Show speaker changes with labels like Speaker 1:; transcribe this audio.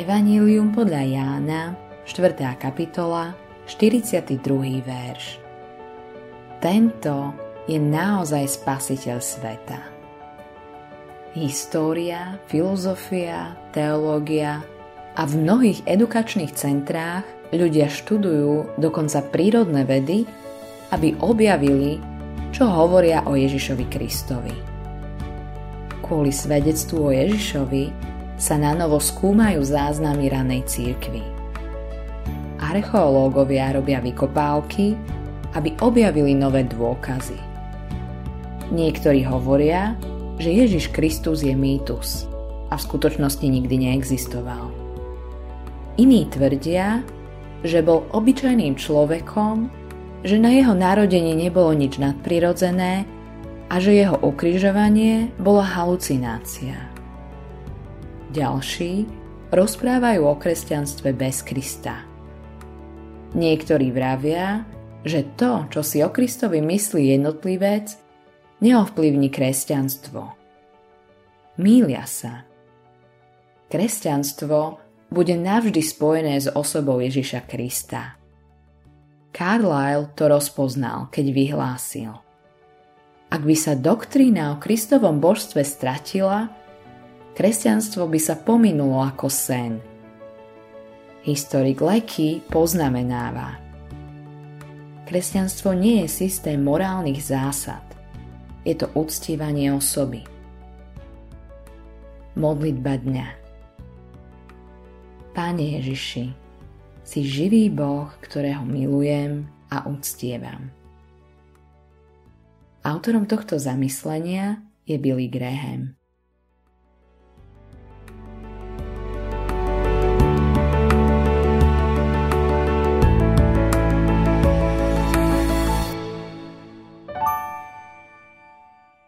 Speaker 1: Evanílium podľa Jána, 4. kapitola, 42. verš. Tento je naozaj spasiteľ sveta. História, filozofia, teológia a v mnohých edukačných centrách ľudia študujú dokonca prírodné vedy, aby objavili, čo hovoria o Ježišovi Kristovi. Kvôli svedectvu o Ježišovi sa na novo skúmajú záznamy ranej církvy. Archeológovia robia vykopávky, aby objavili nové dôkazy. Niektorí hovoria, že Ježiš Kristus je mýtus a v skutočnosti nikdy neexistoval. Iní tvrdia, že bol obyčajným človekom, že na jeho narodení nebolo nič nadprirodzené a že jeho ukrižovanie bola halucinácia. Ďalší rozprávajú o kresťanstve bez Krista. Niektorí vravia, že to, čo si o Kristovi myslí jednotlivec, neovplyvní kresťanstvo. Mília sa. Kresťanstvo bude navždy spojené s osobou Ježiša Krista. Carlyle to rozpoznal, keď vyhlásil. Ak by sa doktrína o Kristovom božstve stratila, kresťanstvo by sa pominulo ako sen. Historik Leky poznamenáva. Kresťanstvo nie je systém morálnych zásad. Je to uctievanie osoby. Modlitba dňa Páne Ježiši, si živý Boh, ktorého milujem a uctievam. Autorom tohto zamyslenia je Billy Graham.